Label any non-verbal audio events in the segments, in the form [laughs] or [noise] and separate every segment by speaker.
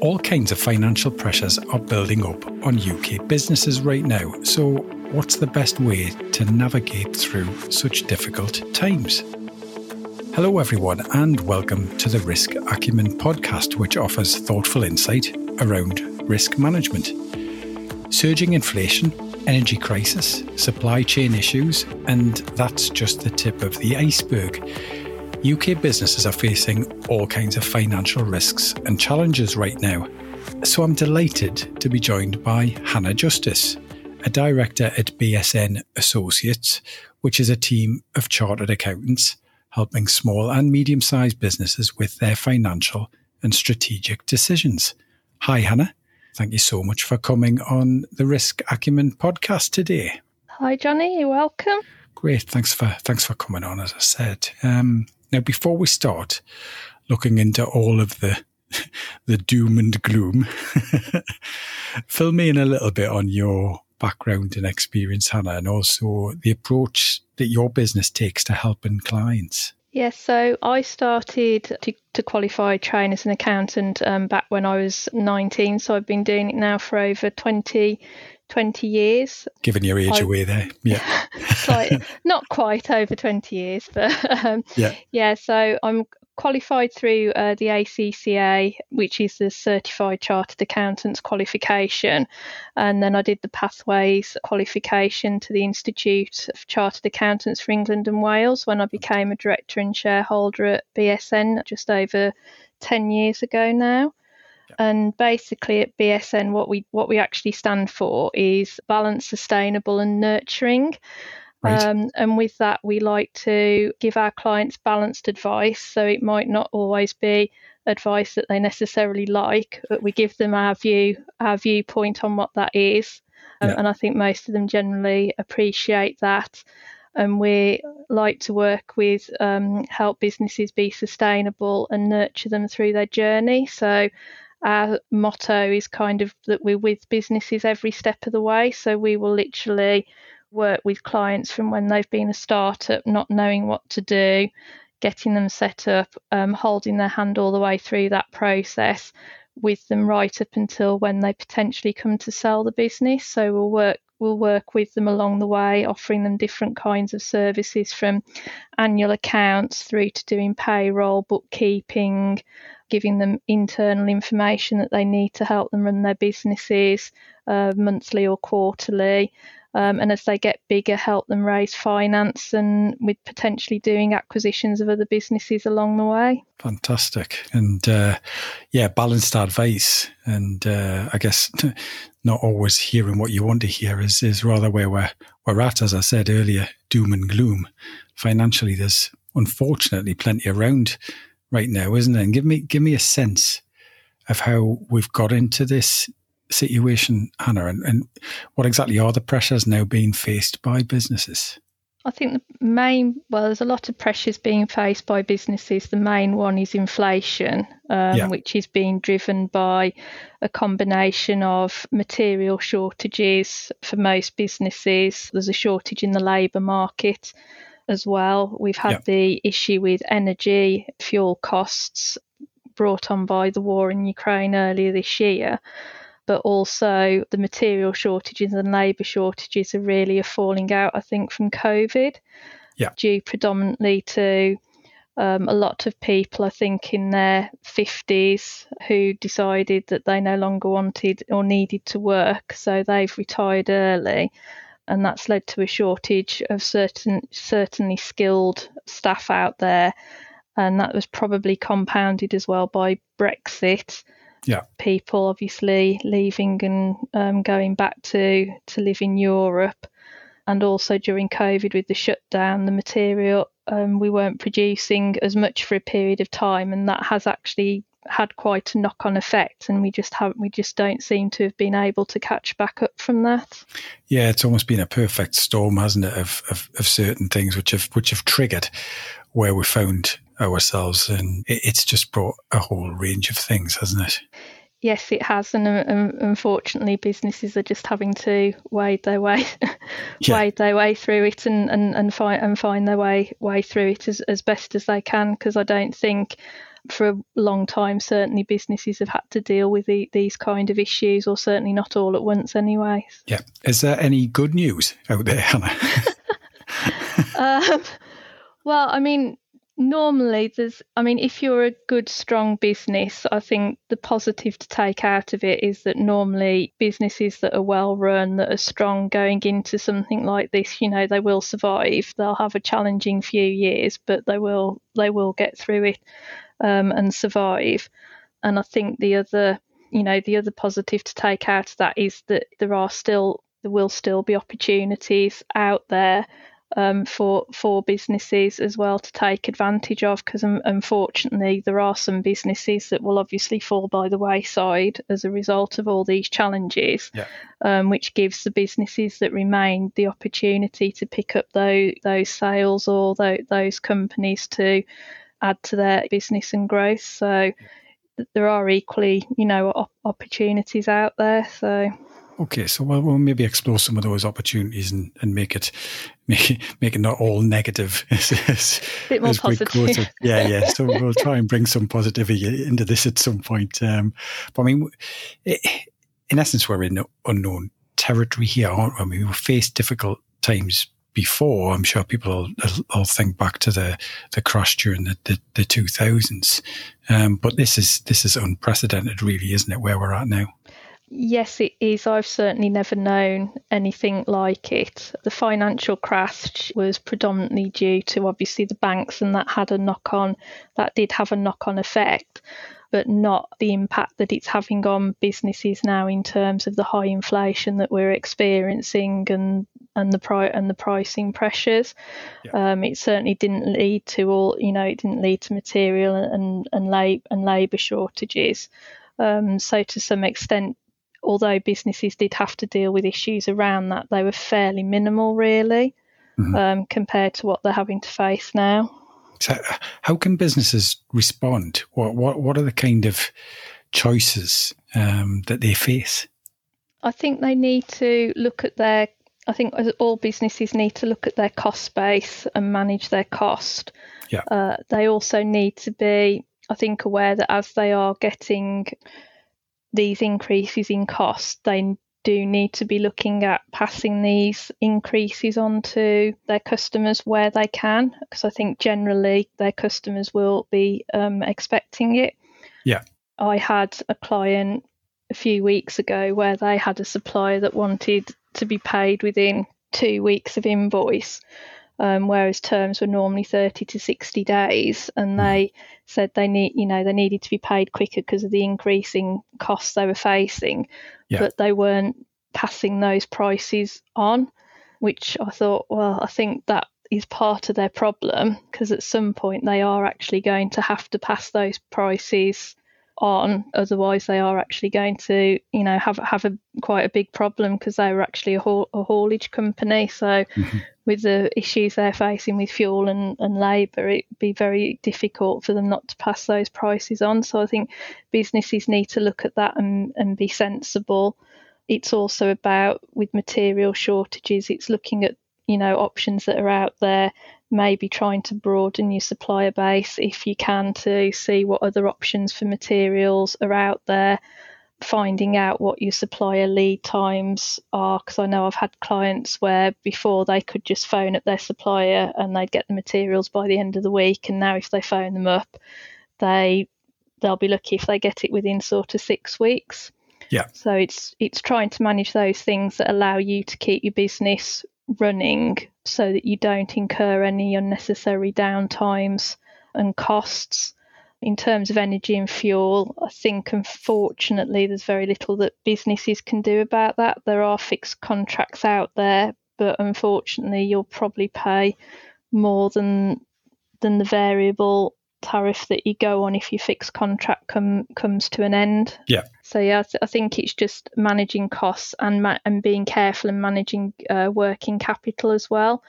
Speaker 1: All kinds of financial pressures are building up on UK businesses right now. So, what's the best way to navigate through such difficult times? Hello, everyone, and welcome to the Risk Acumen podcast, which offers thoughtful insight around risk management. Surging inflation, energy crisis, supply chain issues, and that's just the tip of the iceberg. UK businesses are facing all kinds of financial risks and challenges right now. So I'm delighted to be joined by Hannah Justice, a director at BSN Associates, which is a team of chartered accountants helping small and medium sized businesses with their financial and strategic decisions. Hi, Hannah. Thank you so much for coming on the Risk Acumen podcast today.
Speaker 2: Hi, Johnny. You're welcome.
Speaker 1: Great. Thanks for thanks for coming on. As I said, um, now, before we start looking into all of the [laughs] the doom and gloom, [laughs] fill me in a little bit on your background and experience, Hannah, and also the approach that your business takes to helping clients.
Speaker 2: Yes, so I started to, to qualify train as an accountant um, back when I was 19. So I've been doing it now for over 20, 20 years.
Speaker 1: Giving your age I, away there. Yeah. [laughs]
Speaker 2: like, [laughs] not quite over 20 years, but um, yeah. yeah, so I'm qualified through uh, the ACCA, which is the Certified Chartered Accountants qualification. And then I did the Pathways qualification to the Institute of Chartered Accountants for England and Wales when I became a director and shareholder at BSN just over 10 years ago now. And basically at BSN what we what we actually stand for is balanced, sustainable and nurturing. Right. Um, and with that, we like to give our clients balanced advice. So it might not always be advice that they necessarily like, but we give them our view, our viewpoint on what that is. Um, yeah. And I think most of them generally appreciate that. And we like to work with, um, help businesses be sustainable and nurture them through their journey. So our motto is kind of that we're with businesses every step of the way. So we will literally work with clients from when they've been a startup, not knowing what to do, getting them set up, um, holding their hand all the way through that process with them right up until when they potentially come to sell the business. So we'll work we'll work with them along the way, offering them different kinds of services from annual accounts through to doing payroll, bookkeeping, giving them internal information that they need to help them run their businesses uh, monthly or quarterly. Um, and as they get bigger, help them raise finance and with potentially doing acquisitions of other businesses along the way.
Speaker 1: Fantastic. And uh, yeah, balanced advice. And uh, I guess [laughs] not always hearing what you want to hear is, is rather where we're, we're at, as I said earlier, doom and gloom. Financially, there's unfortunately plenty around right now, isn't it? And give me give me a sense of how we've got into this situation, Hannah, and, and what exactly are the pressures now being faced by businesses?
Speaker 2: I think the main, well, there's a lot of pressures being faced by businesses. The main one is inflation, um, yeah. which is being driven by a combination of material shortages for most businesses. There's a shortage in the labour market as well. We've had yeah. the issue with energy, fuel costs brought on by the war in Ukraine earlier this year. But also the material shortages and labour shortages are really a falling out, I think, from COVID. Yeah. Due predominantly to um, a lot of people, I think, in their 50s who decided that they no longer wanted or needed to work, so they've retired early and that's led to a shortage of certain certainly skilled staff out there, and that was probably compounded as well by Brexit. Yeah, people obviously leaving and um, going back to to live in Europe, and also during COVID with the shutdown, the material um, we weren't producing as much for a period of time, and that has actually had quite a knock on effect and we just haven't we just don't seem to have been able to catch back up from that.
Speaker 1: Yeah, it's almost been a perfect storm, hasn't it, of, of, of certain things which have which have triggered where we found ourselves and it's just brought a whole range of things, hasn't it?
Speaker 2: Yes, it has, and um, unfortunately, businesses are just having to wade their way, [laughs] yeah. wade their way through it, and, and, and find and find their way way through it as, as best as they can. Because I don't think for a long time, certainly businesses have had to deal with the, these kind of issues, or certainly not all at once, anyway.
Speaker 1: Yeah. Is there any good news out there, Hannah? [laughs] [laughs]
Speaker 2: um, well, I mean, normally there's i mean if you're a good strong business i think the positive to take out of it is that normally businesses that are well run that are strong going into something like this you know they will survive. They'll have a challenging few years but they will they will get through it um, and survive. And i think the other you know the other positive to take out of that is that there are still there will still be opportunities out there um, for for businesses as well to take advantage of because um, unfortunately there are some businesses that will obviously fall by the wayside as a result of all these challenges, yeah. um, which gives the businesses that remain the opportunity to pick up those those sales or those, those companies to add to their business and growth. So there are equally, you know, op- opportunities out there. So.
Speaker 1: Okay, so we'll, we'll, maybe explore some of those opportunities and, and make it [laughs] make it, make it not all negative. [laughs]
Speaker 2: As, bit more positive.
Speaker 1: Yeah, yeah. [laughs] So we'll try and bring some positivity into this at some point. Um, but I mean, it, in essence, we're in unknown territory here, aren't we? I mean, we faced difficult times before. I'm sure people will, will think back to the, the crash during the, the, the 2000s. Um, but this is this is unprecedented, really, isn't it? Where we're at now.
Speaker 2: Yes, it is. I've certainly never known anything like it. The financial crash was predominantly due to obviously the banks, and that had a knock on, that did have a knock on effect, but not the impact that it's having on businesses now in terms of the high inflation that we're experiencing and and the pri- and the pricing pressures. Yeah. Um, it certainly didn't lead to all, you know, it didn't lead to material and and, lab- and labour shortages. Um, so to some extent, although businesses did have to deal with issues around that, they were fairly minimal, really, mm-hmm. um, compared to what they're having to face now.
Speaker 1: So, how can businesses respond? What what what are the kind of choices um, that they face?
Speaker 2: I think they need to look at their. I think all businesses need to look at their cost base and manage their cost.
Speaker 1: Yeah.
Speaker 2: Uh, they also need to be, I think, aware that as they are getting these increases in cost, they do need to be looking at passing these increases on to their customers where they can, because I think generally their customers will be um, expecting it.
Speaker 1: Yeah.
Speaker 2: I had a client a few weeks ago where they had a supplier that wanted to be paid within two weeks of invoice um, whereas terms were normally 30 to 60 days. And hmm. they said they need, you know, they needed to be paid quicker because of the increasing costs they were facing, yeah. but they weren't passing those prices on, which I thought, well, I think that is part of their problem because at some point they are actually going to have to pass those prices on otherwise they are actually going to you know have have a quite a big problem because they were actually a, haul, a haulage company. So mm-hmm. with the issues they're facing with fuel and, and labour it'd be very difficult for them not to pass those prices on. So i think businesses need to look at that and, and be sensible. It's also about with material shortages it's looking at you know options that are out there maybe trying to broaden your supplier base if you can to see what other options for materials are out there finding out what your supplier lead times are because I know I've had clients where before they could just phone up their supplier and they'd get the materials by the end of the week and now if they phone them up they they'll be lucky if they get it within sort of 6 weeks.
Speaker 1: Yeah.
Speaker 2: So it's it's trying to manage those things that allow you to keep your business running so that you don't incur any unnecessary downtimes and costs. In terms of energy and fuel, I think unfortunately there's very little that businesses can do about that. There are fixed contracts out there, but unfortunately you'll probably pay more than than the variable tariff that you go on if your fixed contract come, comes to an end.
Speaker 1: Yeah.
Speaker 2: So yeah, I, th- I think it's just managing costs and ma- and being careful and managing uh, working capital as well,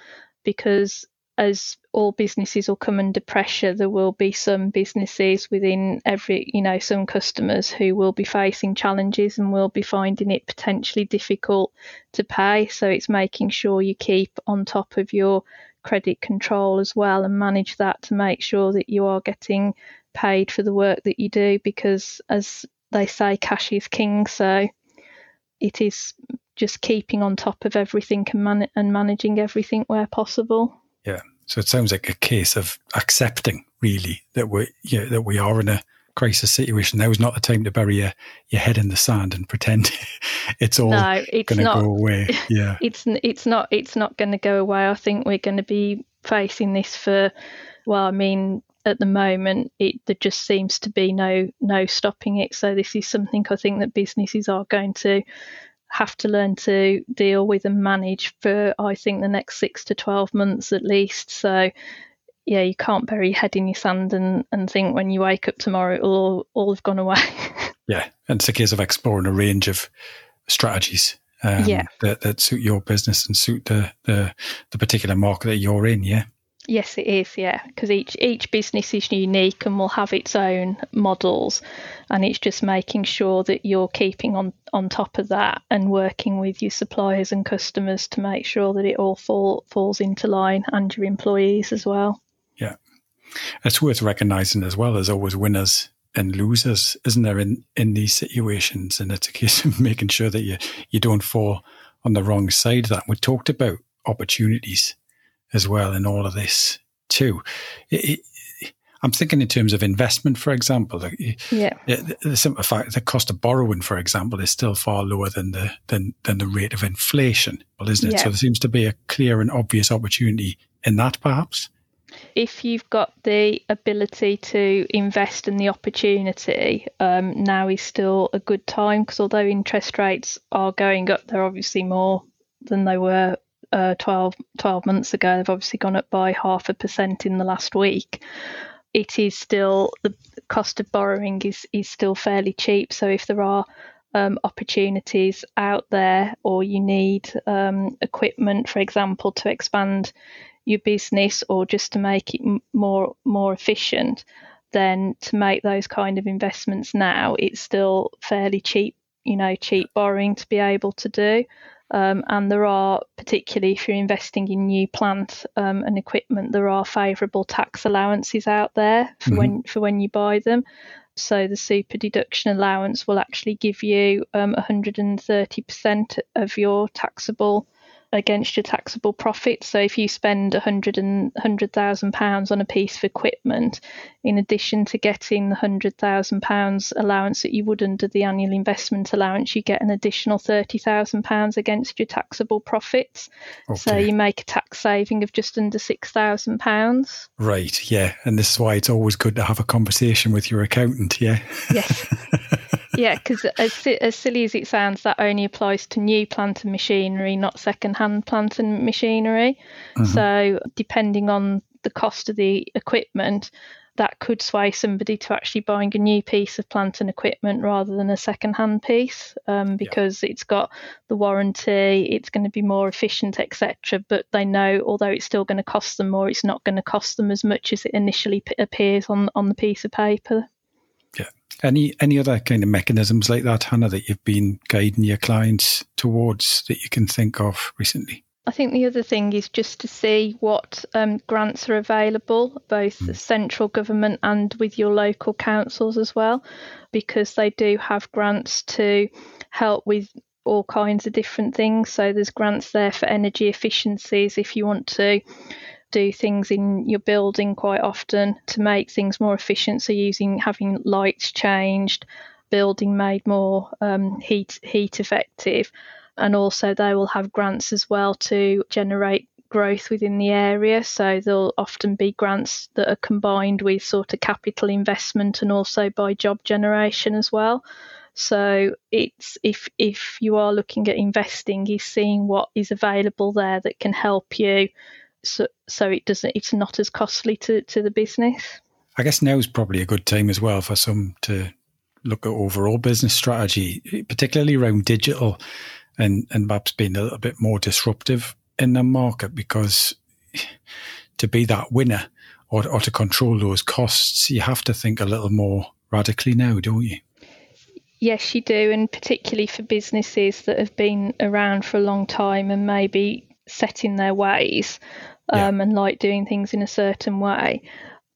Speaker 2: because as all businesses will come under pressure, there will be some businesses within every, you know, some customers who will be facing challenges and will be finding it potentially difficult to pay. So it's making sure you keep on top of your credit control as well and manage that to make sure that you are getting paid for the work that you do because, as they say, cash is king. So it is just keeping on top of everything and, man- and managing everything where possible.
Speaker 1: Yeah. So it sounds like a case of accepting, really, that we that we are in a crisis situation. Now is not the time to bury your, your head in the sand and pretend [laughs] it's all no, going to go away. [laughs] Yeah,
Speaker 2: it's it's not it's not going to go away. I think we're going to be facing this for well, I mean, at the moment, it there just seems to be no no stopping it. So this is something I think that businesses are going to have to learn to deal with and manage for I think the next six to twelve months at least. So yeah, you can't bury your head in your sand and, and think when you wake up tomorrow it'll all, all have gone away. [laughs]
Speaker 1: yeah, and it's a case of exploring a range of strategies um, yeah. that, that suit your business and suit the, the, the particular market that you're in. Yeah.
Speaker 2: Yes, it is. Yeah, because each each business is unique and will have its own models, and it's just making sure that you're keeping on on top of that and working with your suppliers and customers to make sure that it all fall, falls into line and your employees as well.
Speaker 1: It's worth recognizing as well. There's always winners and losers, isn't there, in in these situations? And it's a case of [laughs] making sure that you you don't fall on the wrong side of that. We talked about opportunities as well in all of this too. It, it, I'm thinking in terms of investment, for example.
Speaker 2: Yeah.
Speaker 1: The, the, simple fact, the cost of borrowing, for example, is still far lower than the than than the rate of inflation, well, isn't it? Yeah. So there seems to be a clear and obvious opportunity in that, perhaps.
Speaker 2: If you've got the ability to invest in the opportunity, um, now is still a good time because although interest rates are going up, they're obviously more than they were uh, 12, 12 months ago. They've obviously gone up by half a percent in the last week. It is still the cost of borrowing is is still fairly cheap. So if there are um, opportunities out there, or you need um, equipment, for example, to expand your business or just to make it more more efficient, then to make those kind of investments now, it's still fairly cheap. You know, cheap borrowing to be able to do. Um, and there are, particularly if you're investing in new plant um, and equipment, there are favourable tax allowances out there for mm-hmm. when for when you buy them. So the super deduction allowance will actually give you um, 130% of your taxable against your taxable profits. So if you spend a hundred and hundred thousand pounds on a piece of equipment, in addition to getting the hundred thousand pounds allowance that you would under the annual investment allowance, you get an additional thirty thousand pounds against your taxable profits. Okay. So you make a tax saving of just under six thousand pounds.
Speaker 1: Right. Yeah, and this is why it's always good to have a conversation with your accountant. Yeah.
Speaker 2: Yes. yeah, because as, as silly as it sounds, that only applies to new plant and machinery, not second-hand plant and machinery. Mm-hmm. So, depending on the cost of the equipment, that could sway somebody to actually buying a new piece of plant and equipment rather than a second-hand piece um, because yeah. it's got the warranty, it's going to be more efficient, etc. But they know, although it's still going to cost them more, it's not going to cost them as much as it initially p- appears on on the piece of paper.
Speaker 1: Any any other kind of mechanisms like that, Hannah, that you've been guiding your clients towards that you can think of recently?
Speaker 2: I think the other thing is just to see what um, grants are available, both mm. central government and with your local councils as well, because they do have grants to help with all kinds of different things. So there's grants there for energy efficiencies if you want to do things in your building quite often to make things more efficient. So using having lights changed, building made more um, heat heat effective, and also they will have grants as well to generate growth within the area. So there'll often be grants that are combined with sort of capital investment and also by job generation as well. So it's if if you are looking at investing, is seeing what is available there that can help you so so it doesn't it's not as costly to to the business.
Speaker 1: I guess now is probably a good time as well for some to look at overall business strategy, particularly around digital and and perhaps being a little bit more disruptive in the market because to be that winner or, or to control those costs, you have to think a little more radically now, don't you?
Speaker 2: Yes, you do, and particularly for businesses that have been around for a long time and maybe set in their ways um, yeah. and like doing things in a certain way,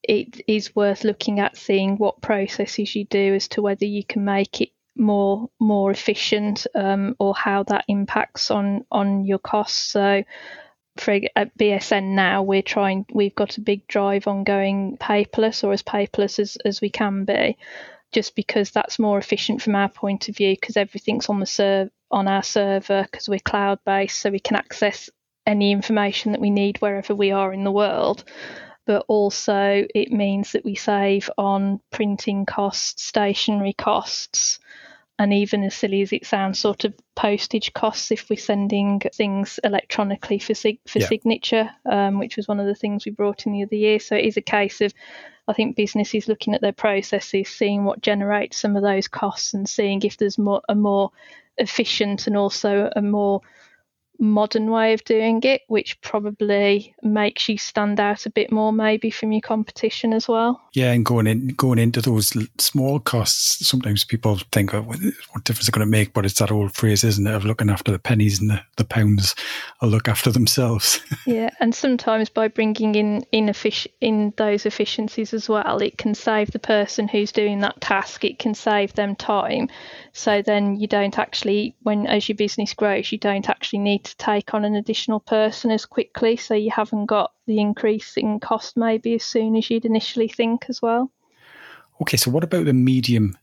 Speaker 2: it is worth looking at seeing what processes you do as to whether you can make it more more efficient um, or how that impacts on on your costs. So for at BSN now we're trying we've got a big drive on going paperless or as paperless as, as we can be just because that's more efficient from our point of view because everything's on the serve on our server because we're cloud based so we can access any information that we need wherever we are in the world but also it means that we save on printing costs, stationery costs, and even as silly as it sounds, sort of postage costs if we're sending things electronically for sig- for yeah. signature, um, which was one of the things we brought in the other year. So it is a case of, I think businesses looking at their processes, seeing what generates some of those costs, and seeing if there's more a more efficient and also a more modern way of doing it, which probably makes you stand out a bit more, maybe from your competition as well.
Speaker 1: Yeah, and going in, going into those small costs, sometimes people think, oh, what difference is it going to make? But it's that old phrase, isn't it, of looking after the pennies and the, the pounds will look after themselves. [laughs]
Speaker 2: yeah, and sometimes by bringing in in, effic- in those efficiencies as well, it can save the person who's doing that task. It can save them time. So then you don't actually, when as your business grows, you don't actually need to take on an additional person as quickly. So you haven't got the increase in cost maybe as soon as you'd initially think as well.
Speaker 1: Okay, so what about the medium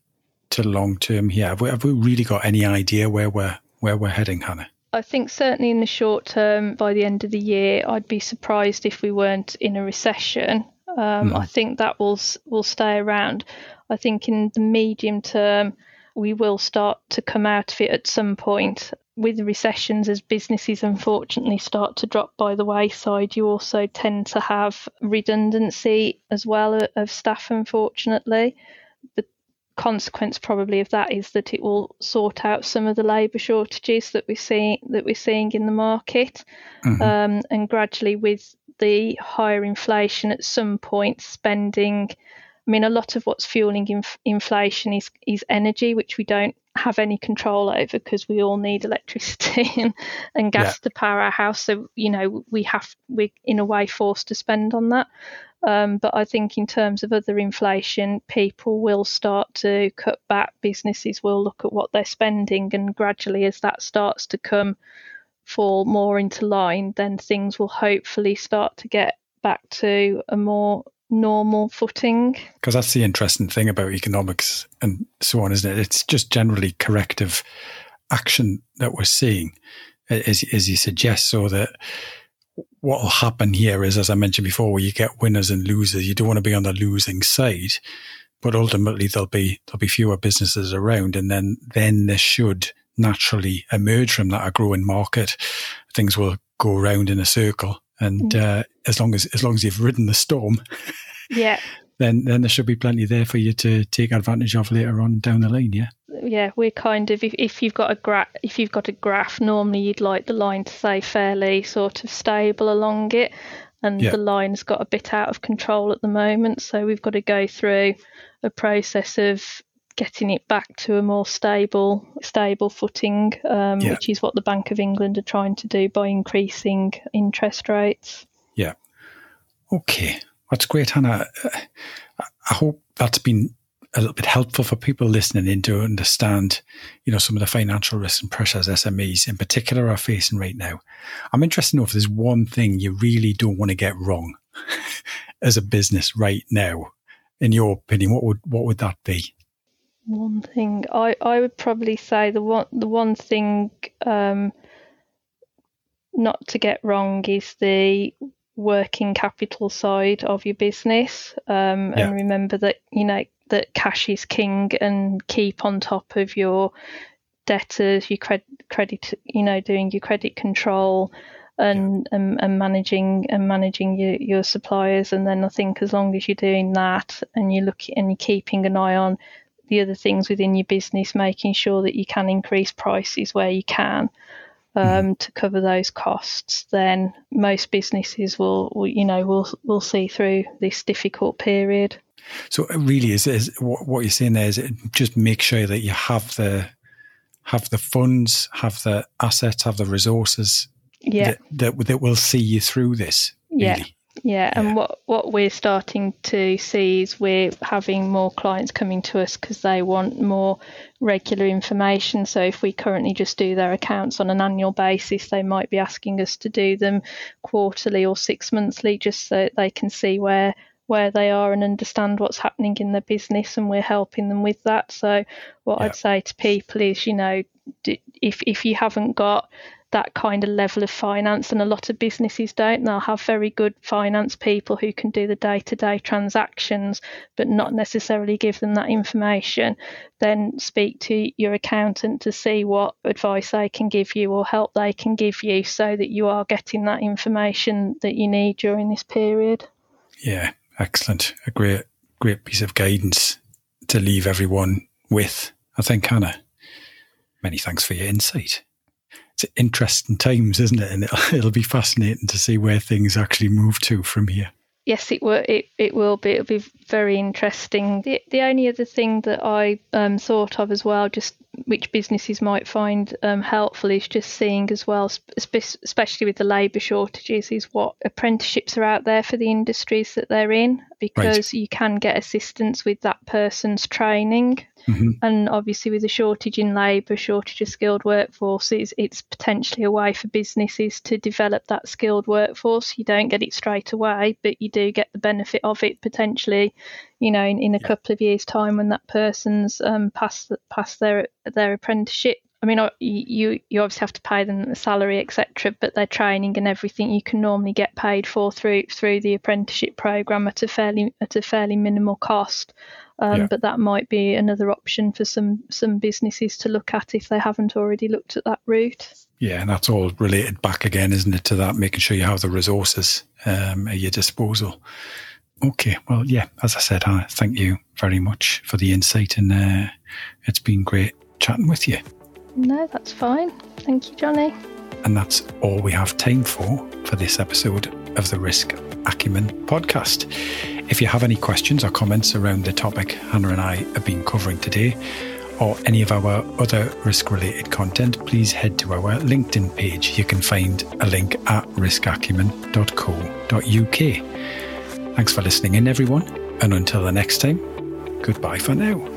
Speaker 1: to long term here? Have we, have we really got any idea where we're where we're heading, Hannah?
Speaker 2: I think certainly in the short term, by the end of the year, I'd be surprised if we weren't in a recession. Um, mm. I think that will will stay around. I think in the medium term, we will start to come out of it at some point. With recessions, as businesses unfortunately start to drop by the wayside, you also tend to have redundancy as well of staff, unfortunately. The consequence probably of that is that it will sort out some of the labour shortages that we're seeing that we're seeing in the market, mm-hmm. um, and gradually with the higher inflation, at some point spending I mean, a lot of what's fueling inf- inflation is is energy, which we don't have any control over because we all need electricity [laughs] and, and gas yeah. to power our house. So you know, we have we're in a way forced to spend on that. Um, but I think in terms of other inflation, people will start to cut back. Businesses will look at what they're spending, and gradually, as that starts to come fall more into line, then things will hopefully start to get back to a more normal footing.
Speaker 1: Because that's the interesting thing about economics and so on, isn't it? It's just generally corrective action that we're seeing, as, as you suggest, so that what will happen here is, as I mentioned before, where you get winners and losers. You don't want to be on the losing side, but ultimately there'll be there'll be fewer businesses around, and then then this should naturally emerge from that a growing market. Things will go around in a circle, and mm. uh, as long as as long as you've ridden the storm,
Speaker 2: yeah, [laughs]
Speaker 1: then then there should be plenty there for you to take advantage of later on down the line. Yeah.
Speaker 2: Yeah, we're kind of if, if you've got a graph if you've got a graph, normally you'd like the line to stay fairly sort of stable along it, and yeah. the line's got a bit out of control at the moment. So we've got to go through a process of getting it back to a more stable stable footing, um, yeah. which is what the Bank of England are trying to do by increasing interest rates.
Speaker 1: Yeah. Okay, that's great, Hannah. I hope that's been a little bit helpful for people listening in to understand, you know, some of the financial risks and pressures SMEs in particular are facing right now. I'm interested to know if there's one thing you really don't want to get wrong [laughs] as a business right now. In your opinion, what would what would that be?
Speaker 2: One thing I, I would probably say the one the one thing um, not to get wrong is the working capital side of your business, um, yeah. and remember that you know that cash is king, and keep on top of your debtors, your credit, credit, you know, doing your credit control, and, yeah. and, and managing and managing your, your suppliers. And then I think as long as you're doing that and you look and you're keeping an eye on the other things within your business, making sure that you can increase prices where you can um, mm. to cover those costs, then most businesses will, will, you know, will will see through this difficult period.
Speaker 1: So really, is, is what you're saying there is just make sure that you have the have the funds, have the assets, have the resources
Speaker 2: yeah.
Speaker 1: that, that, that will see you through this.
Speaker 2: Yeah. Yeah, and yeah. what what we're starting to see is we're having more clients coming to us because they want more regular information. So if we currently just do their accounts on an annual basis, they might be asking us to do them quarterly or six monthly, just so they can see where where they are and understand what's happening in their business, and we're helping them with that. So what yeah. I'd say to people is, you know, if if you haven't got that kind of level of finance, and a lot of businesses don't. They'll have very good finance people who can do the day to day transactions, but not necessarily give them that information. Then speak to your accountant to see what advice they can give you or help they can give you so that you are getting that information that you need during this period.
Speaker 1: Yeah, excellent. A great, great piece of guidance to leave everyone with, I think, Hannah. Many thanks for your insight it's interesting times, isn't it? And it'll, [laughs] it'll be fascinating to see where things actually move to from here.
Speaker 2: Yes, it will. It, it will be. It'll be very interesting. The the only other thing that I um, thought of as well, just which businesses might find um, helpful, is just seeing as well, especially with the labour shortages, is what apprenticeships are out there for the industries that they're in, because right. you can get assistance with that person's training. Mm-hmm. And obviously, with a shortage in labour, shortage of skilled workforce, it's, it's potentially a way for businesses to develop that skilled workforce. You don't get it straight away, but you do get the benefit of it potentially, you know, in, in a couple of years' time when that person's um, past past their their apprenticeship. I mean, you you obviously have to pay them the salary, etc. But their training and everything you can normally get paid for through through the apprenticeship program at a fairly at a fairly minimal cost. Um, yeah. But that might be another option for some some businesses to look at if they haven't already looked at that route.
Speaker 1: Yeah, and that's all related back again, isn't it, to that making sure you have the resources um, at your disposal. Okay, well, yeah, as I said, I thank you very much for the insight, and uh, it's been great chatting with you.
Speaker 2: No, that's fine. Thank you, Johnny.
Speaker 1: And that's all we have time for for this episode of the Risk Acumen podcast. If you have any questions or comments around the topic Hannah and I have been covering today, or any of our other risk related content, please head to our LinkedIn page. You can find a link at riskacumen.co.uk. Thanks for listening in, everyone, and until the next time, goodbye for now.